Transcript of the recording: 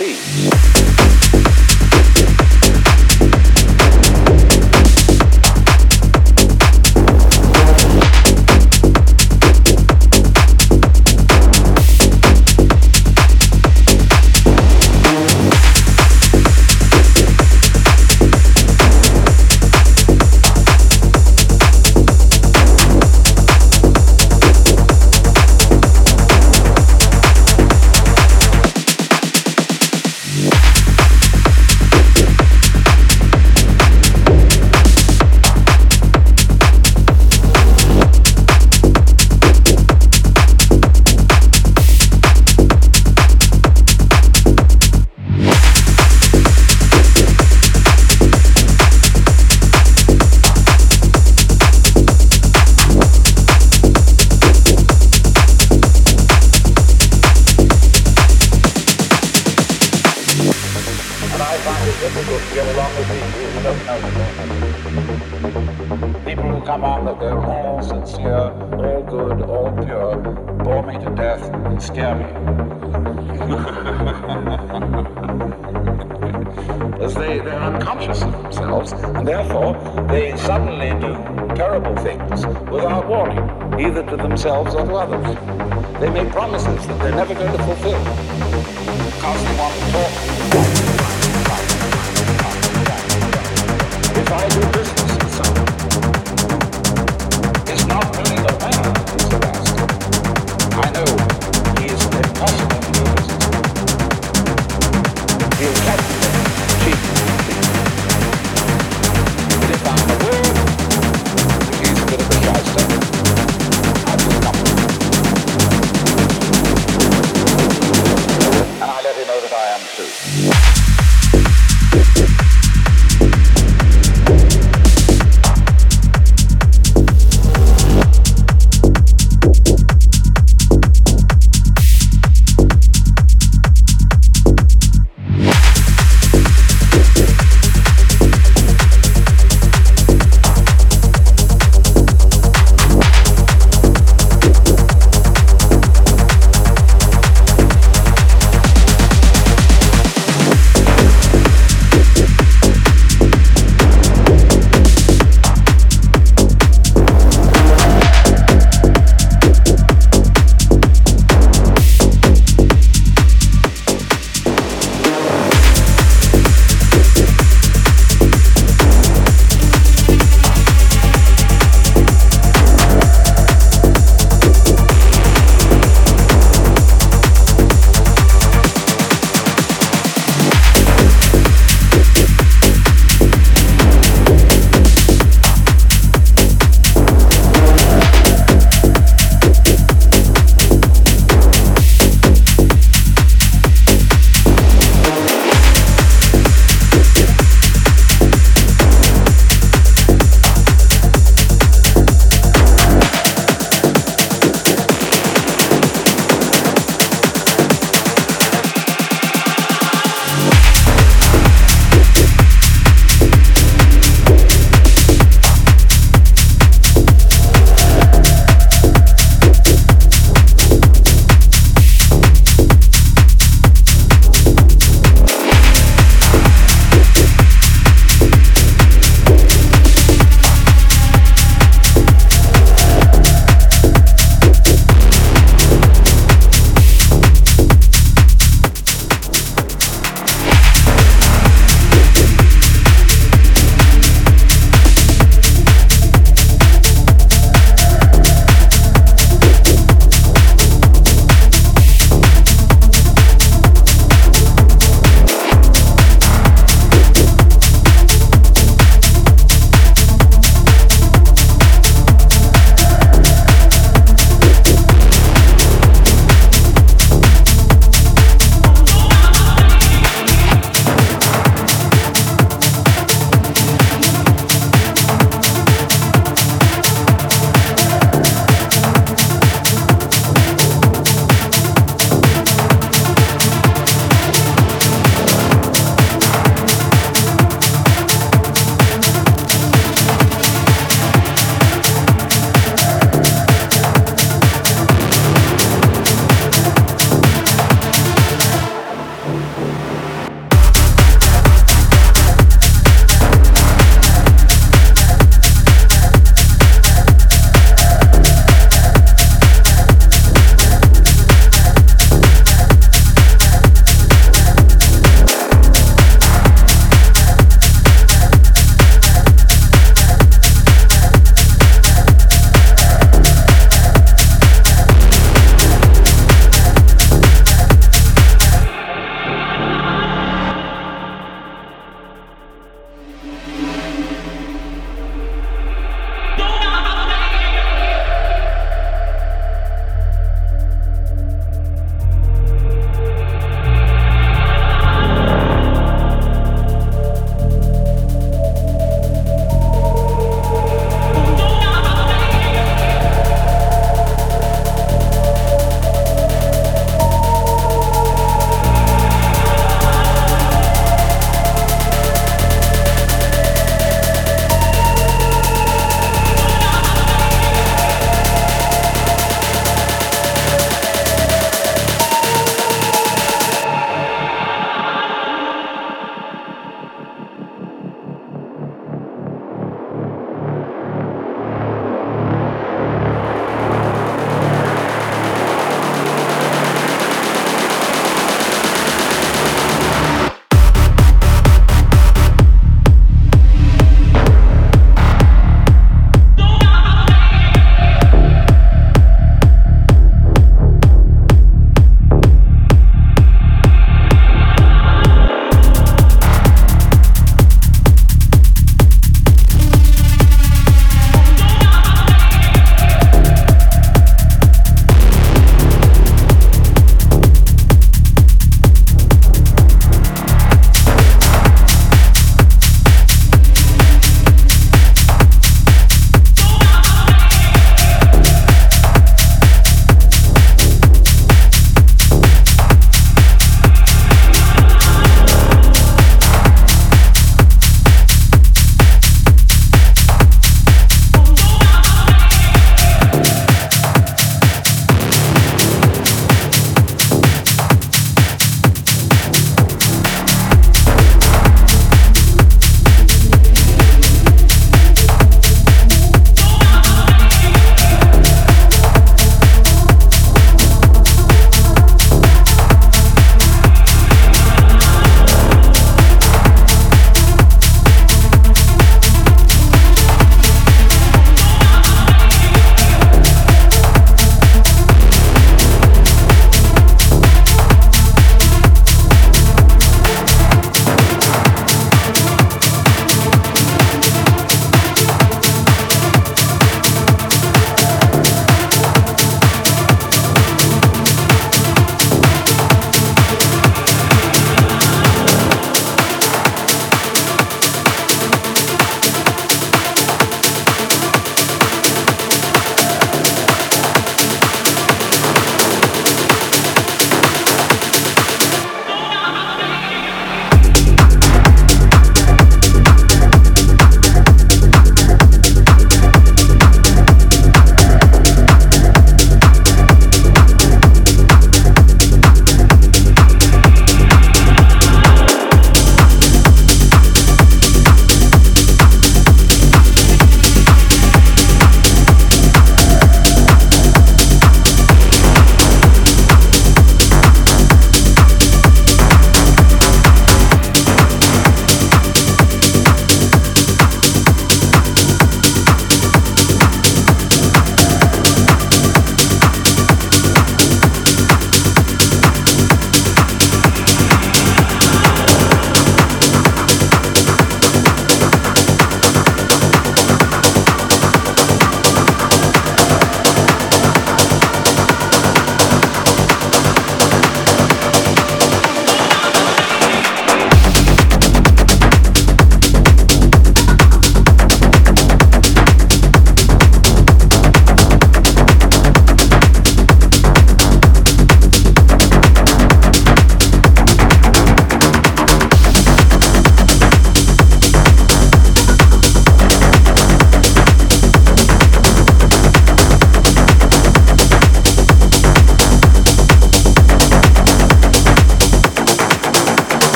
peace.